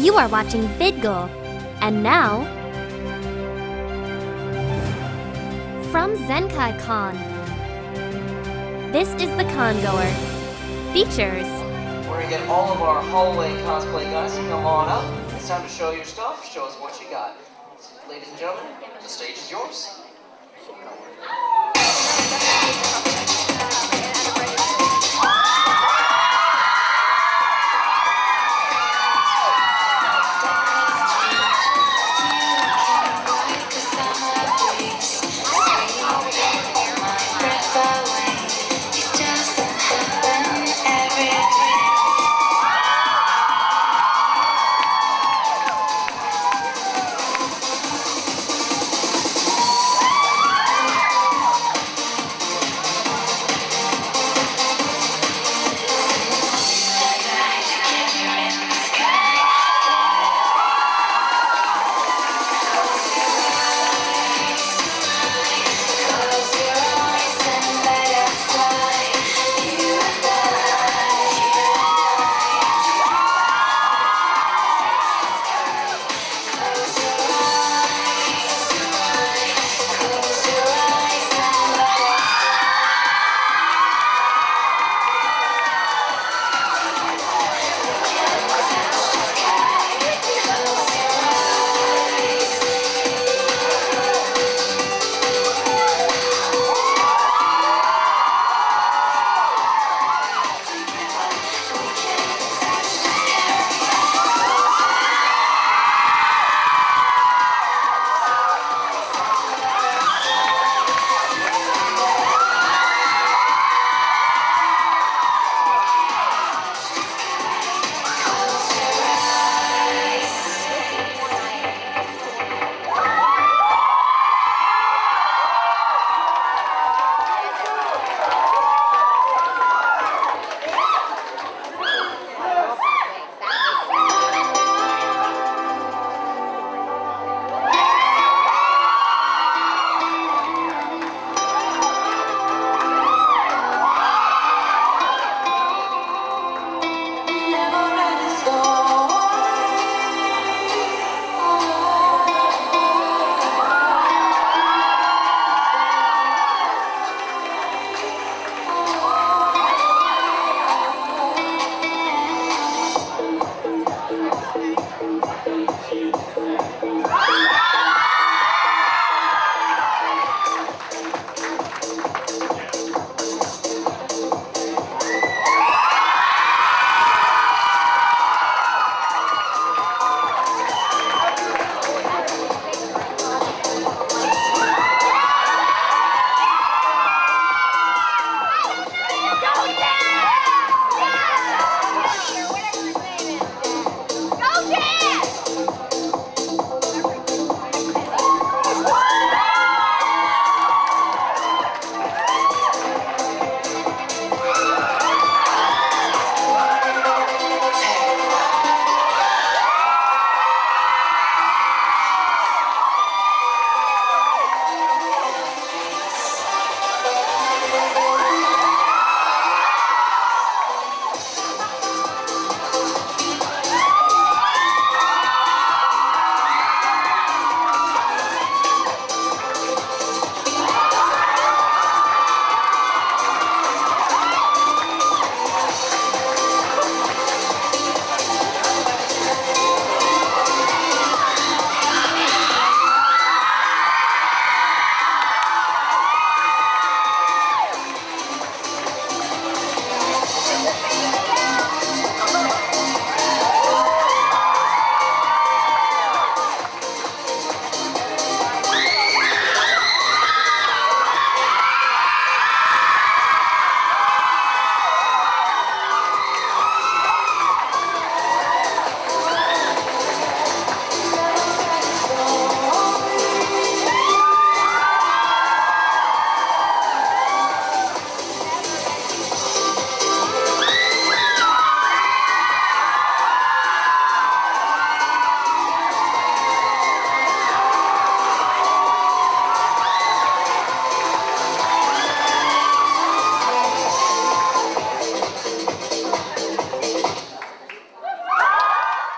You are watching VidGoal. And now, from Zenkaikon, this is the Congoer. Features We're gonna get all of our hallway cosplay guys to come on up. It's time to show your stuff. Show us what you got. Ladies and gentlemen, the stage is yours.